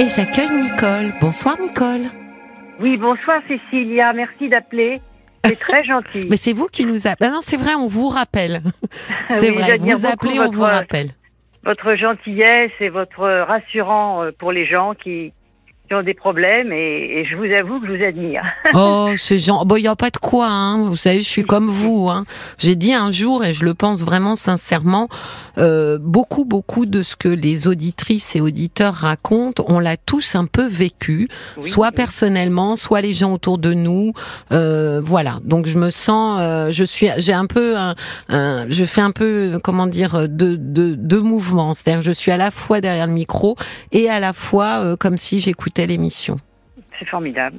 Et j'accueille Nicole. Bonsoir Nicole. Oui, bonsoir Cécilia, merci d'appeler. C'est très gentil. Mais c'est vous qui nous appelez. Ah non, c'est vrai, on vous rappelle. C'est Oui, vrai, vous appelez, on vous rappelle. Votre gentillesse et votre rassurant euh, pour les gens qui, qui ont des problèmes et, et je vous avoue que je vous admire. Oh, ce genre. Bon, il n'y a pas de quoi, hein. Vous savez, je suis comme vous, hein. J'ai dit un jour, et je le pense vraiment sincèrement, euh, beaucoup, beaucoup de ce que les auditrices et auditeurs racontent, on l'a tous un peu vécu, Oui, soit oui. personnellement, soit les gens autour de nous. Euh, voilà. Donc, je me sens, euh, je suis, j'ai un peu, un, un- je fais un peu, comment dire, deux de, de mouvements. C'est-à-dire, je suis à la fois derrière le micro et à la fois euh, comme si j'écoutais l'émission. C'est formidable.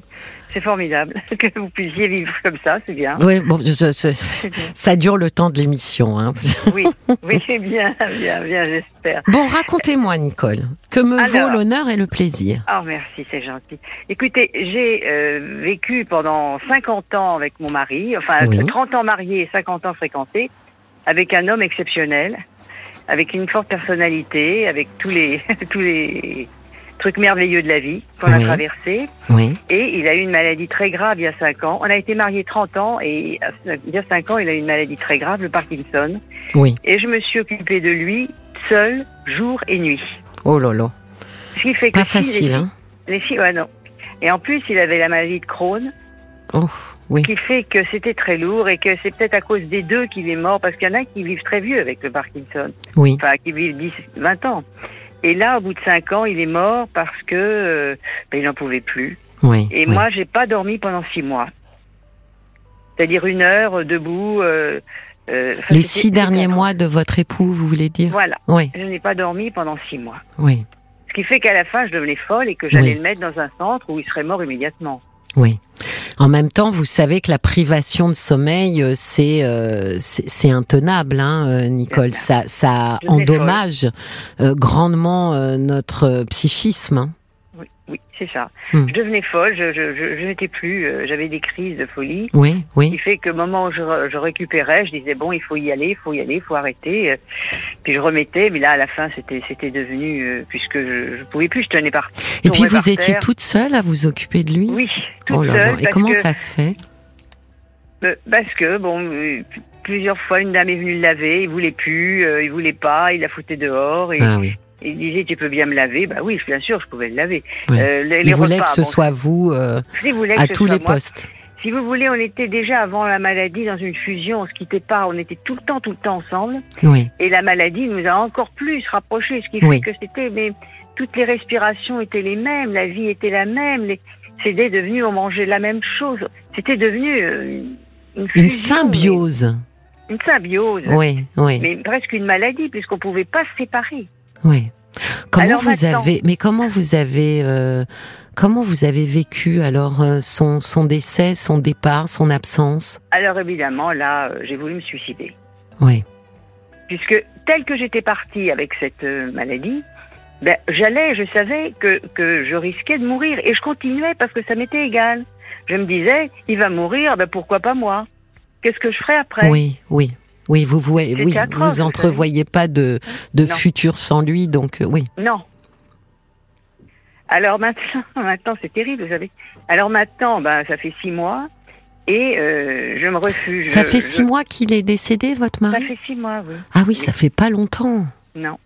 C'est formidable que vous puissiez vivre comme ça, c'est bien. Oui, bon, je- je- C'est bien. ça dure le temps de l'émission. Hein. Oui, oui, c'est bien, bien, bien, j'espère. Bon, racontez-moi, Nicole, que me Alors. vaut l'honneur et le plaisir? Oh, merci, c'est gentil. Écoutez, j'ai euh, vécu pendant 50 ans avec mon mari, enfin Oui. 30 ans marié et 50 ans fréquenté, avec un homme exceptionnel, avec une forte personnalité, avec tous les, tous les trucs merveilleux de la vie qu'on Oui. a traversés. Oui, Et il a eu une maladie très grave il y a 5 ans. On a été mariés 30 ans et euh, il y a 5 ans, il a eu une maladie très grave, le Parkinson. oui. Et je me suis occupée de lui seule, jour et nuit. Oh là là. Ce qui fait que Pas si les facile, filles- hein les filles, ouais, non. Et en plus, il avait la maladie de Crohn, Oh, oui. qui fait que c'était très lourd et que c'est peut-être à cause des deux qu'il est mort, parce qu'il y en a qui vivent très vieux avec le Parkinson, Oui, enfin, qui vivent 10, 20 ans. Et là, au bout de 5 ans, il est mort parce que euh, ben, il n'en pouvait plus. oui. Et oui. moi, j'ai pas dormi pendant 6 mois. C'est-à-dire une heure debout. euh, euh, Les six derniers mois de votre époux, vous voulez dire Voilà. Oui, Je n'ai pas dormi pendant 6 mois. oui, Ce qui fait qu'à la fin, je devenais folle et que j'allais le mettre dans un centre où il serait mort immédiatement. oui. En même temps, vous savez que la privation de sommeil, euh, c'est euh, c'est c'est intenable, hein, euh, Nicole. Ça, ça endommage euh, grandement euh, notre psychisme. hein. Oui, c'est ça. Hmm. Je devenais folle, je, je, je, je n'étais plus, euh, j'avais des crises de folie. Oui, Ce oui, qui fait que au moment où je, récupérais, je disais bon, il faut y aller, il faut y aller, il faut arrêter. euh, Puis je remettais, mais là à la fin c'était c'était devenu euh, puisque je, je pouvais plus, je tenais par. Et puis vous étiez terre. toute seule à vous occuper de lui? Oui, toute Oh là seule. là. Et comment que, ça se fait? Parce que bon, plusieurs fois une dame est venue le laver, il voulait plus, il voulait pas, il la foutait dehors et Ah oui. Il disait tu peux bien me laver. Bah oui, bien sûr, je pouvais le laver. Oui. Euh, les, Il voulait repas, que ce bon, soit vous euh, à tous les moi. postes. Si vous voulez, on était déjà avant la maladie dans une fusion, on se quittait pas, on était tout le temps, tout le temps ensemble. Oui, Et la maladie nous a encore plus rapprochés, ce qui fait que c'était, mais toutes les respirations étaient les mêmes, la vie était la même, les, c'était devenu, on mangeait la même chose. C'était devenu euh, une, une fusion, symbiose. mais- Une symbiose. Oui, oui, Mais presque une maladie, puisqu'on pouvait pas se séparer. Oui. Comment Alors vous maintenant- avez, mais comment vous avez, euh, comment vous avez vécu alors euh, son son décès, son départ, son absence? Alors évidemment, là, euh, j'ai voulu me suicider. Oui, puisque tel que j'étais partie avec cette maladie, ben, j'allais, je savais que, que je risquais de mourir et je continuais parce que ça m'était égal. Je me disais, il va mourir, ben pourquoi pas moi? Qu'est-ce que je ferai après? Oui, oui. Oui, vous voyez, oui, vous entrevoyez pas de de Non. futur sans lui, donc euh, oui. Non. Alors maintenant, maintenant c'est terrible, vous savez. Alors maintenant, ben, ça fait six mois et euh, je me refuse. Ça je- fait je- six mois qu'il est décédé, votre Ça mari fait six mois, oui. Ah oui, ça fait pas longtemps. Non.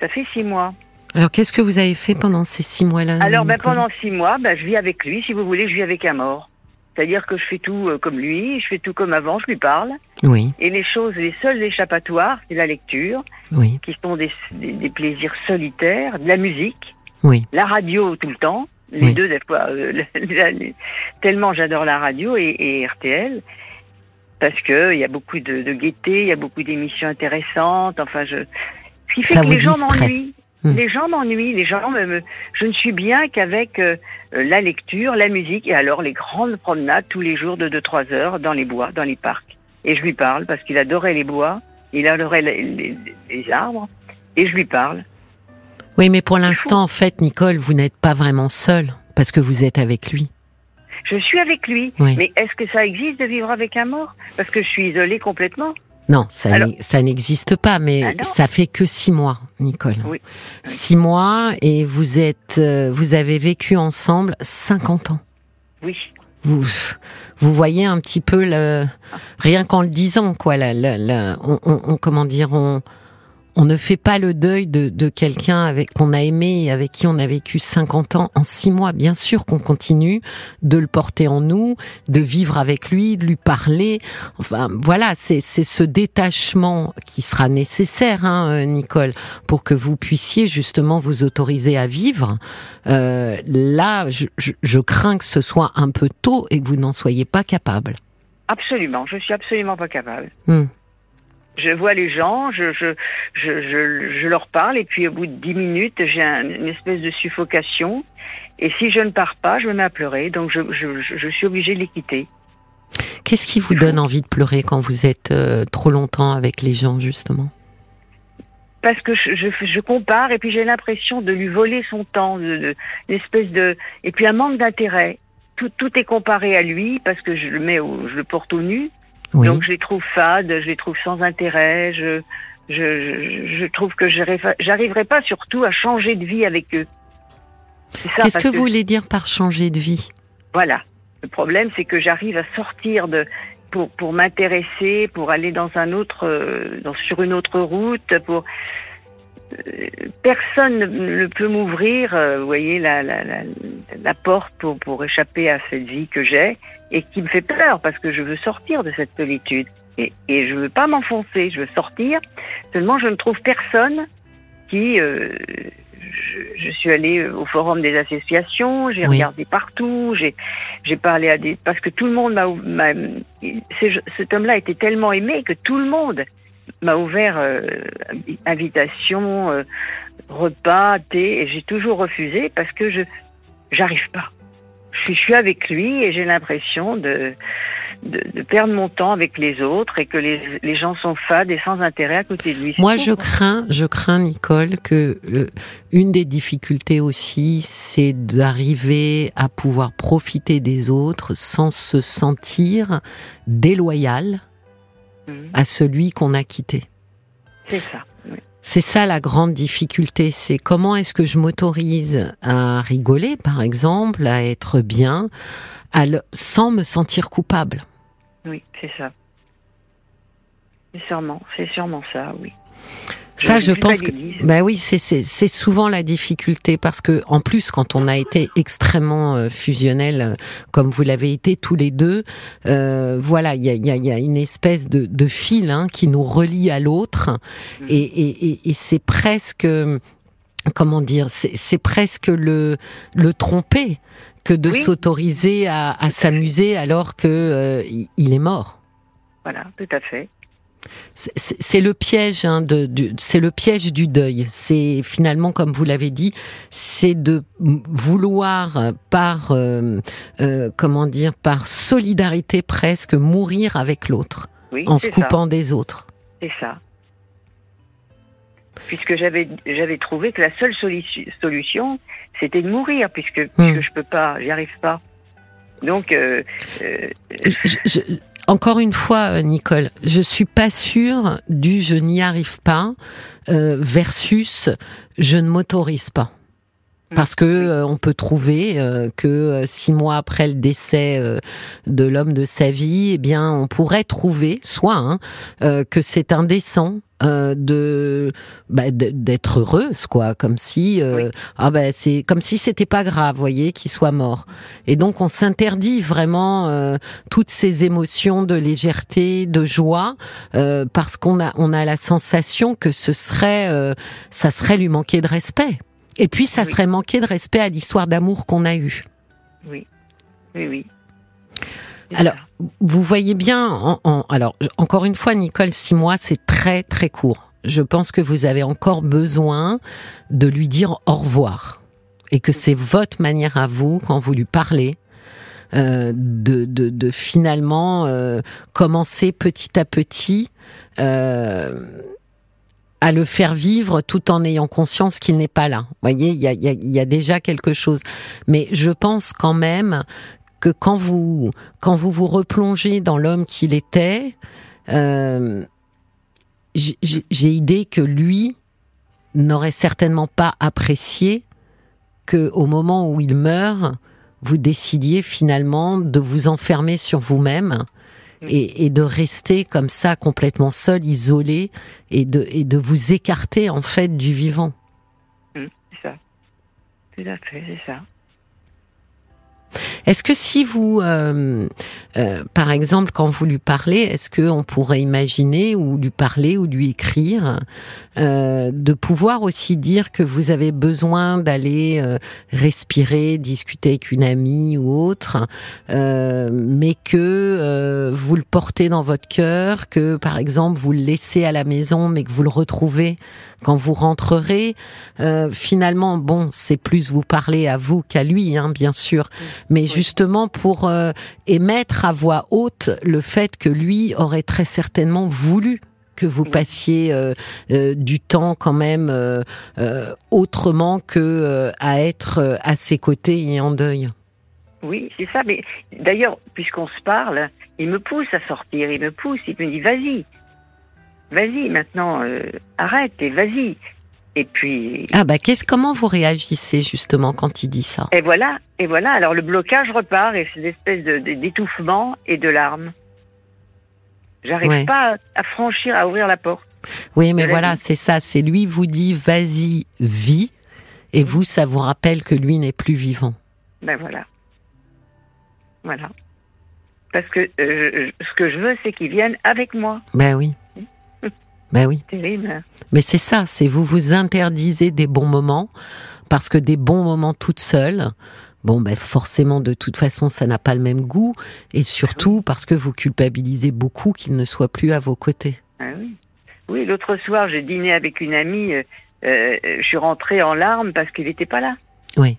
Ça fait six mois. Alors qu'est-ce que vous avez fait pendant ces six mois-là Alors, ben, pendant six mois, ben, je vis avec lui. Si vous voulez, je vis avec un mort. C'est-à-dire que je fais tout euh, comme lui, je fais tout comme avant, je lui parle. Oui, Et les choses, les seuls échappatoires, c'est la lecture, oui, qui sont des, des, des plaisirs solitaires, de la musique, oui, la radio tout le temps. Les Oui. deux, des fois, euh, tellement j'adore la radio et, et RTL. Parce que il y a beaucoup de, de gaieté, il y a beaucoup d'émissions intéressantes. Enfin, je. Ce qui fait Ça que les gens m'ennuient. Hmm. Les gens m'ennuient. Les gens me, me- Je ne suis bien qu'avec euh, euh, la lecture, la musique et alors les grandes promenades tous les jours de 2-3 heures dans les bois, dans les parcs. Et je lui parle parce qu'il adorait les bois, il adorait les, les- les arbres et je lui parle. Oui, mais pour l'instant, en fait, Nicole, vous n'êtes pas vraiment seule parce que vous êtes avec lui. Je suis avec lui. Oui. Mais est-ce que ça existe de vivre avec un mort? Parce que je suis isolée complètement. Non, ça n'existe pas, mais ah ça fait que six mois, Nicole. Oui. Six mois et vous êtes, euh, vous avez vécu ensemble 50 ans. Oui. Vous, vous voyez un petit peu le, rien qu'en le disant, quoi, la, on, comment dire, on, on ne fait pas le deuil de, quelqu'un avec qu'on a aimé et avec qui on a vécu 50 ans en six mois. Bien sûr qu'on continue de le porter en nous, de vivre avec lui, de lui parler. Enfin, voilà, c'est ce détachement qui sera nécessaire, hein, euh, Nicole, pour que vous puissiez justement vous autoriser à vivre. Euh, là, je, crains que ce soit un peu tôt et que vous n'en soyez pas capable. Absolument, je suis absolument pas capable. Hmm je vois les gens, je, je, je, je, leur parle, et puis au bout de dix minutes, j'ai une espèce de suffocation. Et si je ne pars pas, je me mets à pleurer, donc je, je suis obligée de les quitter. Qu'est-ce qui vous donne envie de pleurer quand vous êtes euh, trop longtemps avec les gens, justement? Parce que je, je, compare et puis j'ai l'impression de lui voler son temps, de, une espèce de et puis un manque d'intérêt. Tout, tout est comparé à lui parce que je le mets, au, je le porte au nu donc je les trouve fades, je les trouve sans intérêt. Je, je, je trouve que j'arriverai pas surtout à changer de vie avec eux. Qu'est-ce que, vous voulez dire par changer de vie? Voilà. Le problème, c'est que j'arrive à sortir de pour, pour m'intéresser, pour aller dans un autre, euh, dans, sur une autre route, pour personne ne, peut m'ouvrir, euh, vous voyez, la, la, la, la porte pour, pour échapper à cette vie que j'ai et qui me fait peur parce que je veux sortir de cette solitude et, et je veux pas m'enfoncer, je veux sortir. Seulement, je ne trouve personne qui. Euh, je, je, suis allée au forum des associations, j'ai regardé partout, j'ai j'ai parlé à des parce que tout le monde m'a. Cet homme-là était tellement aimé que tout le monde m'a ouvert euh, invitation, euh, repas, thé, et j'ai toujours refusé parce que je j'arrive pas. Je suis avec lui et j'ai l'impression de, de, perdre mon temps avec les autres et que les, les, gens sont fades et sans intérêt à côté de lui. Moi, je crains, je crains, Nicole, que euh, une des difficultés aussi, c'est d'arriver à pouvoir profiter des autres sans se sentir déloyal Mhm. à celui qu'on a quitté. C'est ça. C'est ça la grande difficulté, c'est comment est-ce que je m'autorise à rigoler, par exemple, à être bien, sans me sentir coupable. Oui, c'est ça. C'est sûrement, c'est sûrement ça, oui. Ça, je, pense que, bah oui, c'est souvent la difficulté parce que, en plus, quand on a été extrêmement euh, fusionnel, euh, comme vous l'avez été tous les deux, euh, voilà, il y a, y, a, y a, une espèce de, de fil hein, qui nous relie à l'autre, mm. et, et, et, c'est presque, comment dire, c'est presque le le tromper que de s'autoriser à, à s'amuser alors que euh, il est mort. Voilà, tout à fait c'est le piège hein, de, c'est le piège du deuil. C'est finalement, comme vous l'avez dit, c'est de vouloir par euh, euh, comment dire, par solidarité presque mourir avec l'autre en se coupant des autres. C'est ça. Puisque j'avais j'avais trouvé que la seule solution, c'était de mourir, puisque hmm. puisque je peux pas, j'y arrive pas. Donc, euh, encore une fois, euh, Nicole, je suis pas sûre du je n'y arrive pas euh, versus je ne m'autorise pas. Parce que euh, on peut trouver que six mois après le décès de l'homme de sa vie, eh bien, on pourrait trouver, soit hein, que c'est indécent euh, de bah, d'être heureuse quoi comme si euh, ah ben c'est comme si c'était pas grave voyez qu'il soit mort. Et donc on s'interdit vraiment euh, toutes ces émotions de légèreté de joie parce qu'on a on a la sensation que ce serait ça serait lui manquer de respect. Et puis ça serait manquer de respect à l'histoire d'amour qu'on a eue. Oui. Oui oui alors, vous voyez bien, en, alors encore une fois, Nicole, six mois, c'est très très court. Je pense que vous avez encore besoin de lui dire au revoir et que c'est votre manière à vous quand vous lui parlez. Euh, de, de, finalement euh, commencer petit à petit euh, à le faire vivre tout en ayant conscience qu'il n'est pas là. Vous voyez, il y a, y a, déjà quelque chose. Mais je pense quand même que quand vous quand vous vous replongez dans l'homme qu'il était, euh, j'ai idée que lui n'aurait certainement pas apprécié que au moment où il meurt, vous décidiez finalement de vous enfermer sur vous-même mm. et, de rester comme ça complètement seul, isolé et de, et de vous écarter en fait du vivant. Mm, c'est ça. Tout à fait, c'est ça. Est-ce que si vous, euh, euh, par exemple, quand vous lui parlez, est-ce qu'on pourrait imaginer ou lui parler ou lui écrire euh, de pouvoir aussi dire que vous avez besoin d'aller respirer, discuter avec une amie ou autre, mais que vous le portez dans votre cœur, que par exemple vous le laissez à la maison, mais que vous le retrouvez quand vous rentrerez, euh, finalement, bon, c'est plus vous parler à vous qu'à lui, hein, bien sûr, mais justement pour euh, émettre à voix haute le fait que lui aurait très certainement voulu que vous passiez euh, du temps quand même autrement que à être à ses côtés et en deuil. Oui, c'est ça. Mais d'ailleurs, puisqu'on se parle, il me pousse à sortir, il me pousse, il me dit vas-y, vas-y maintenant, euh, arrête et vas-y. Et puis. Ah bah qu'est-ce comment vous réagissez justement quand il dit ça? Et voilà, et voilà. Alors le blocage repart et c'est une espèce de, d'étouffement et de larmes. J'arrive pas à, franchir, à ouvrir la porte. Oui, mais voilà, c'est ça. C'est lui vous dit vas-y, vis, et vous, ça vous rappelle que lui n'est plus vivant. Ben voilà, voilà. Parce que euh, ce que je veux, c'est qu'il vienne avec moi. Ben oui. Ben oui. Mais c'est ça, c'est vous vous interdisez des bons moments parce que des bons moments toute seule, bon ben forcément de toute façon ça n'a pas le même goût et surtout parce que vous culpabilisez beaucoup qu'il ne soit plus à vos côtés. Ah oui. Oui, l'autre soir j'ai dîné avec une amie, euh, euh, je suis rentrée en larmes parce qu'il n'était pas là. Oui.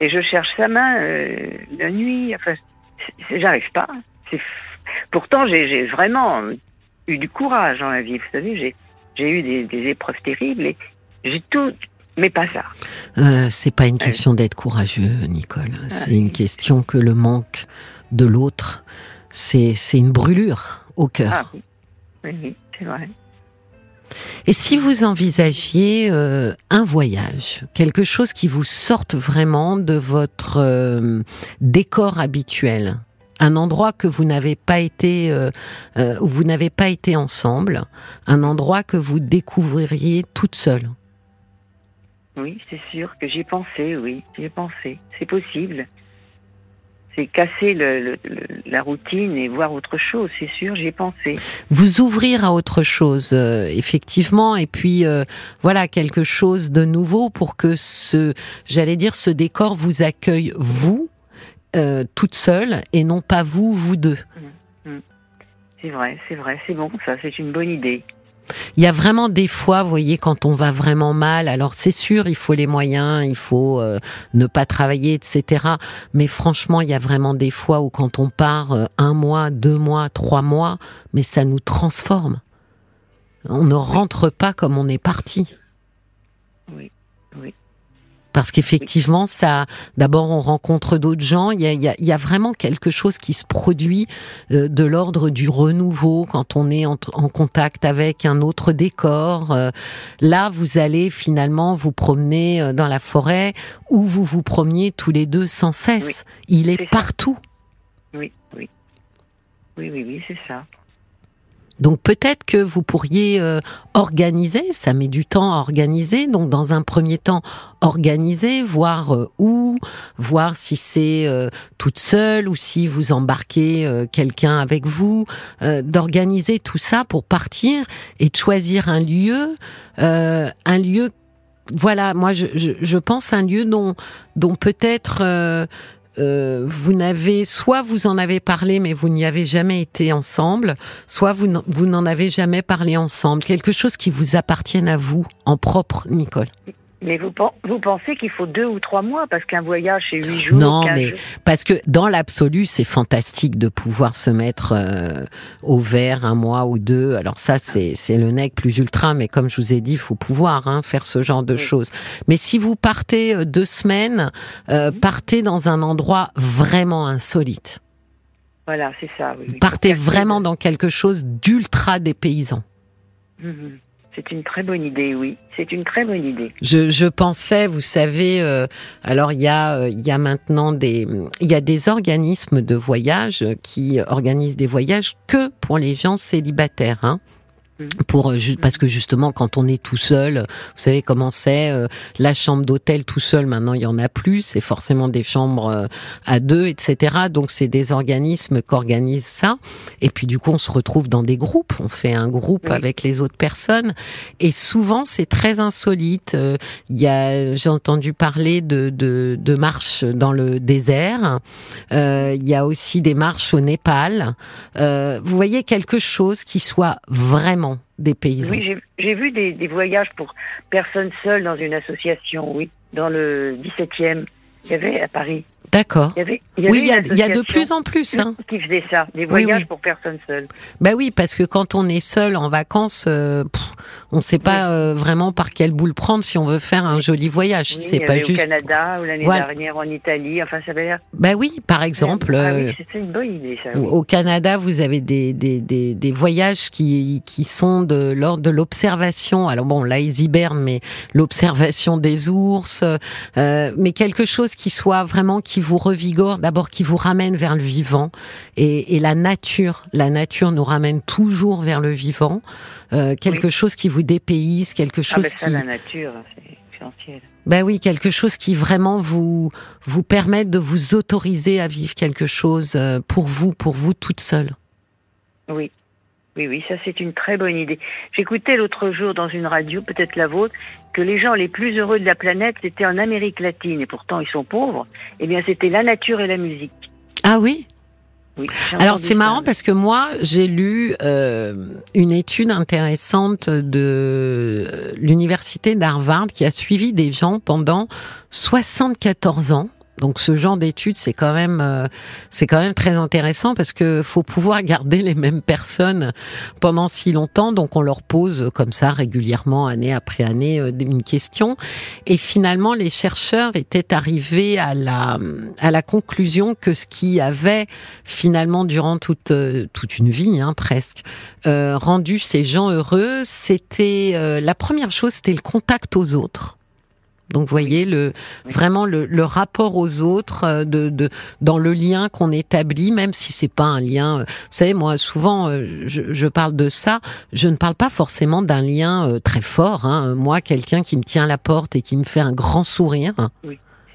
Et je cherche sa main euh, la nuit, enfin j'arrive pas. Pourtant j'ai vraiment eu du courage dans la vie. Vous savez, j'ai eu des, épreuves terribles et j'ai tout, mais pas ça. Euh, c'est pas une question d'être courageux, Nicole. C'est une question que le manque de l'autre, c'est une brûlure au cœur. Ah oui, c'est vrai. Et si vous envisagiez euh, un voyage, quelque chose qui vous sorte vraiment de votre euh, décor habituel, un endroit que vous n'avez pas été, euh, euh, où vous n'avez pas été ensemble, un endroit que vous découvririez toute seule. Oui, c'est sûr que j'y ai pensé, oui, j'y ai pensé. C'est possible. C'est casser la routine et voir autre chose, c'est sûr, j'y ai pensé. Vous ouvrir à autre chose, euh, effectivement, et puis voilà, quelque chose de nouveau pour que ce, j'allais dire, ce décor vous accueille, vous, euh, toute seule et non pas vous, vous deux. Mm, mm. C'est vrai, c'est vrai, c'est bon, ça, c'est une bonne idée. Il y a vraiment des fois, vous voyez, quand on va vraiment mal, alors c'est sûr, il faut les moyens, il faut euh, ne pas travailler, etc. Mais franchement, il y a vraiment des fois où quand on part euh, un mois, deux mois, trois mois, mais ça nous transforme. On ne rentre pas comme on est parti. Oui, oui parce qu'effectivement, ça, d'abord, on rencontre d'autres gens. Il y a, vraiment quelque chose qui se produit euh, de l'ordre du renouveau quand on est en, contact avec un autre décor. Euh, là, vous allez finalement vous promener euh, dans la forêt où vous vous promeniez tous les deux sans cesse. Il est, partout. Oui, oui. Oui, oui, oui, c'est ça. Donc peut-être que vous pourriez euh, organiser, ça met du temps à organiser, donc dans un premier temps organiser, voir euh, où, voir si c'est euh, toute seule ou si vous embarquez quelqu'un avec vous, d'organiser tout ça pour partir et de choisir un lieu, un lieu voilà, moi je, pense un lieu dont, dont peut-être vous n'avez soit vous en avez parlé mais vous n'y avez jamais été ensemble, soit vous n'en avez jamais parlé ensemble. Quelque chose qui vous appartienne à vous en propre, Nicole. Mais vous, vous pensez qu'il faut deux ou trois mois parce qu'un voyage c'est huit jours. Non, mais parce que dans l'absolu c'est fantastique de pouvoir se mettre euh, au vert un mois ou deux. Alors ça c'est le nec plus ultra, mais comme je vous ai dit, il faut pouvoir hein, faire ce genre de choses. Mais si vous partez euh, deux semaines, euh, mhm. partez dans un endroit vraiment insolite. Voilà, c'est ça. Partez vraiment dans quelque chose d'ultra dépaysant. Mhm. C'est une très bonne idée, oui. C'est une très bonne idée. Je, je pensais, vous savez, euh, alors il y a, euh, y a maintenant des, il y a des organismes de voyage qui organisent des voyages que pour les gens célibataires. Hein. Mhm. Pour euh, parce que justement quand on est tout seul, vous savez comment c'est euh, la chambre d'hôtel tout seul maintenant il y en a plus, c'est forcément des chambres euh, à deux etc. Donc c'est des organismes qui organisent ça et puis du coup on se retrouve dans des groupes, on fait un groupe Oui. avec les autres personnes et souvent c'est très insolite. Euh, Il y a j'ai entendu parler de, de de marches dans le désert. Euh, il y a aussi des marches au Népal. Euh, vous voyez quelque chose qui soit vraiment des paysans. Oui, j'ai- vu des, des voyages pour personnes seules dans une association, oui, dans le 17e. Il y avait à Paris. D'accord. Il y avait, il y Oui, il y, a, y de plus en plus. Hein. qui faisait ça, des voyages oui. pour personnes seules. Bah oui, parce que quand on est seul en vacances, euh, pff, on ne sait pas euh, vraiment par quelle boule prendre si on veut faire un joli voyage. Oui, c'est pas avait juste. au Canada ou l'année Voilà. dernière en Italie. Enfin, ça avait l'air. Bah oui, par exemple. Ah euh, c'était une bonne idée, ça. Au Canada, vous avez des, des, des, des voyages qui, qui sont de l'ordre de l'observation. Alors bon, là, ils hibernent, mais l'observation des ours, mais quelque chose qui soit vraiment, qui vous revigore, d'abord qui vous ramène vers le vivant. Et, et la nature, la nature nous ramène toujours vers le vivant. Euh, quelque Oui. chose qui vous dépayse, quelque Ah, chose ben ça, qui... la nature, c'est essentiel. Ben oui, quelque chose qui vraiment vous vous permette de vous autoriser à vivre quelque chose euh, pour vous, pour vous toute seule. Oui. Oui, oui, ça c'est une très bonne idée. J'écoutais l'autre jour dans une radio, peut-être la vôtre, que les gens les plus heureux de la planète, c'était en Amérique latine, et pourtant ils sont pauvres. Eh bien, c'était la nature et la musique. Ah oui Alors c'est marrant parce que moi j'ai lu euh, une étude intéressante de l'université d'Harvard qui a suivi des gens pendant 74 ans. Donc ce genre d'études c'est quand même euh, c'est quand même très intéressant parce que faut pouvoir garder les mêmes personnes pendant si longtemps. Donc on leur pose comme ça régulièrement année après année euh, une question et finalement les chercheurs étaient arrivés à la à la conclusion que ce qui avait finalement durant toute euh, toute une vie hein, presque euh, rendu ces gens heureux, c'était euh, la première chose, c'était le contact aux autres. Donc, vous voyez le Oui. vraiment le, le rapport aux autres, euh, de, de dans le lien qu'on établit, même si c'est pas un lien. euh, Vous savez, moi souvent, euh, je, je parle de ça. Je ne parle pas forcément d'un lien très fort. Hein. Moi, quelqu'un qui me tient à la porte et qui me fait un grand sourire,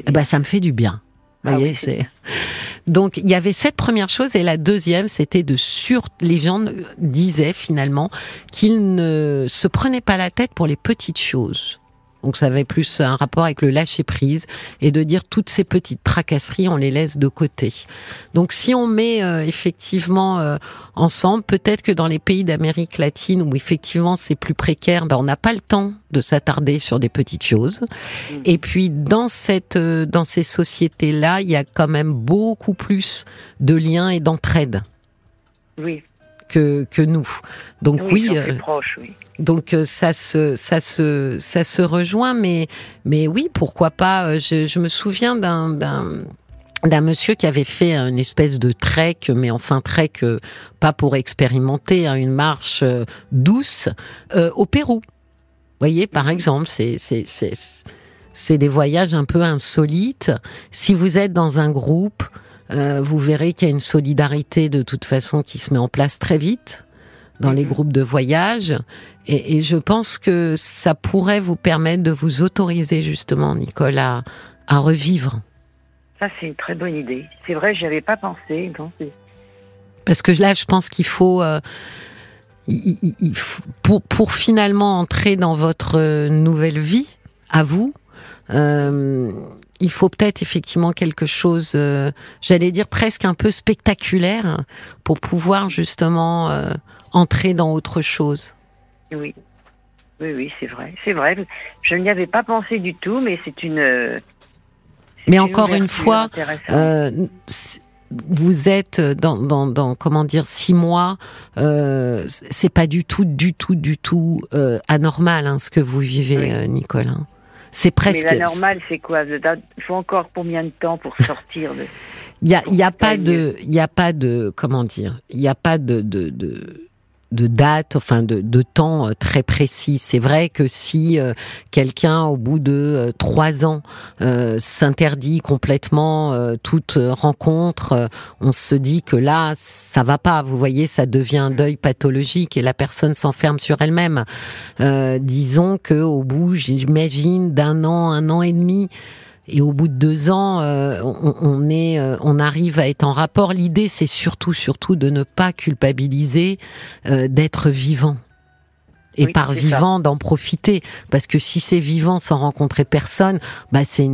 eh ben, ça me fait du bien. Vous Ah voyez, oui, c'est. Donc il y avait cette première chose et la deuxième, c'était de sur. Les gens disaient finalement qu'ils ne se prenaient pas la tête pour les petites choses. Donc ça avait plus un rapport avec le lâcher prise et de dire toutes ces petites tracasseries, on les laisse de côté. Donc si on met euh, effectivement euh, ensemble, peut-être que dans les pays d'Amérique latine où effectivement c'est plus précaire, ben, on n'a pas le temps de s'attarder sur des petites choses. Mhm. Et puis dans cette euh, dans ces sociétés là, il y a quand même beaucoup plus de liens et d'entraide Oui, que que nous. Donc oui, proches, oui. Donc euh, ça se ça se ça se rejoint mais mais oui, pourquoi pas euh, je, je me souviens d'un d'un monsieur qui avait fait une espèce de trek, mais enfin trek euh, pas pour expérimenter, hein, une marche douce euh, au Pérou. Vous voyez, par exemple, c'est c'est c'est c'est des voyages un peu insolites. Si vous êtes dans un groupe, euh, vous verrez qu'il y a une solidarité de toute façon qui se met en place très vite dans les Mhm. groupes de voyage. Et, et je pense que ça pourrait vous permettre de vous autoriser justement, Nicole, à, à revivre. Ça, c'est une très bonne idée. C'est vrai, j'y avais pas pensé. Non, Parce que là, je pense qu'il faut, euh, il- il- il faut- pour, pour finalement entrer dans votre euh, nouvelle vie, à vous, euh, il faut peut-être effectivement quelque chose, euh, j'allais dire presque un peu spectaculaire, pour pouvoir justement euh, entrer dans autre chose. oui. Oui, oui, c'est vrai. C'est vrai. Je n'y avais pas pensé du tout, mais c'est une. euh, Mais encore une fois, vous êtes dans, dans, dans comment dire six mois, euh, c'est pas du tout, du tout, du tout euh, anormal hein, ce que vous vivez, Oui. Nicole. hein. C'est presque. Mais la normale, c'est quoi? Il faut encore combien de temps pour sortir de... Il y a, y a pas de, il a pas de, comment dire, il y a pas de, de, de de date, enfin de, de temps euh, très précis. C'est vrai que si euh, quelqu'un, au bout de euh, trois ans, s'interdit complètement toute rencontre, on se dit que là, ça va pas. Vous voyez, ça devient un deuil pathologique et la personne s'enferme sur elle-même. disons que au bout, j'imagine, d'un an, un an et demi, et au bout de deux ans, euh, on, est, euh, on arrive à être en rapport. L'idée, c'est surtout, surtout de ne pas culpabiliser, euh, d'être vivant. Et par vivant, d'en profiter, parce que si c'est vivant sans rencontrer personne, bah c'est,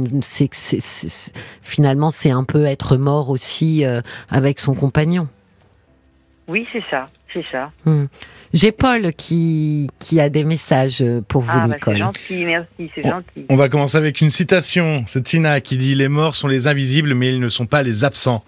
finalement c'est un peu être mort aussi avec son compagnon. Oui, c'est ça, c'est ça. Hmm. J'ai Paul qui, qui a des messages pour vous, ah, bah, Nicole. c'est gentil, merci, c'est gentil. On va commencer avec une citation. C'est Tina qui dit Les morts sont les invisibles, mais ils ne sont pas les absents.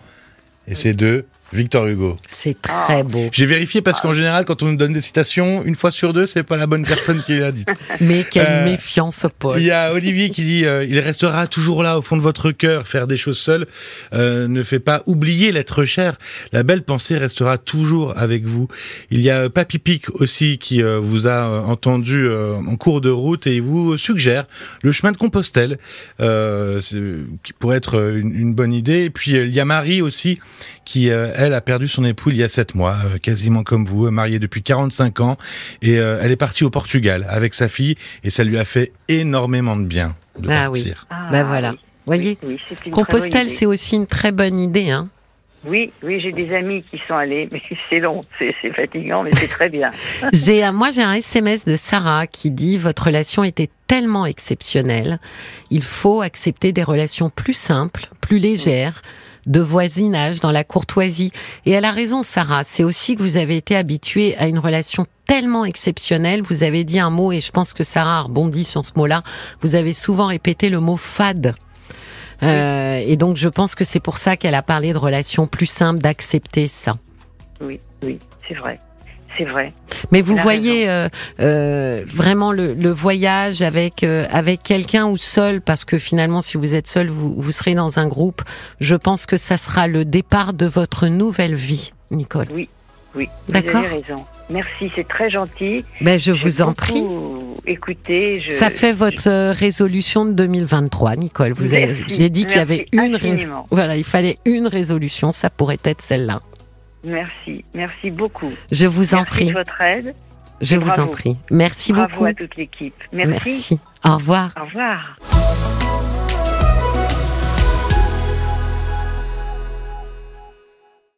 Et c'est de Victor Hugo. C'est très beau. J'ai vérifié parce qu'en général, quand on nous donne des citations, une fois sur deux, c'est pas la bonne personne qui l'a dit. Mais quelle euh, méfiance, Paul. Il y a Olivier qui dit euh, il restera toujours là au fond de votre cœur. Faire des choses seul euh, ne fait pas oublier l'être cher. La belle pensée restera toujours avec vous. Il y a Papy Pic aussi qui vous a entendu en cours de route et il vous suggère le chemin de Compostelle, qui pourrait être une, une, bonne idée. Et puis il y a Marie aussi qui elle a perdu son époux il y a sept mois, euh, quasiment comme vous, mariée depuis 45 ans, et euh, elle est partie au Portugal avec sa fille, et ça lui a fait énormément de bien de ah partir. Oui. Ah, ben voilà. Voyez, Compostelle, c'est aussi une très bonne idée, hein. Oui, oui, j'ai des amis qui sont allés, mais c'est long, c'est fatigant, mais c'est très bien. j'ai, moi, j'ai un SMS de Sarah qui dit votre relation était tellement exceptionnelle, il faut accepter des relations plus simples, plus légères de voisinage, dans la courtoisie. Et elle a raison, Sarah. C'est aussi que vous avez été habituée à une relation tellement exceptionnelle. Vous avez dit un mot, et je pense que Sarah a rebondi sur ce mot-là. Vous avez souvent répété le mot fade. Euh, et donc, je pense que c'est pour ça qu'elle a parlé de relations plus simples, d'accepter ça. Oui, oui, c'est vrai c'est vrai. Mais vous voyez euh, euh, vraiment le, voyage avec euh, avec quelqu'un ou seul, parce que finalement, si vous êtes seul, vous, vous serez dans un groupe. Je pense que ça sera le départ de votre nouvelle vie, Nicole. Oui, oui. D'accord. Raison. Merci, c'est très gentil. Ben, je vous en prie. Écoutez, je, ça fait votre résolution de 2023, Nicole. Vous avez, j'ai dit qu'il y avait une résolution. Voilà, il fallait une résolution. Ça pourrait être celle-là. Merci, merci beaucoup. Je vous en prie. de votre aide. Je vous en prie. Merci bravo beaucoup. à toute l'équipe. Merci. Merci. Au revoir. Au revoir.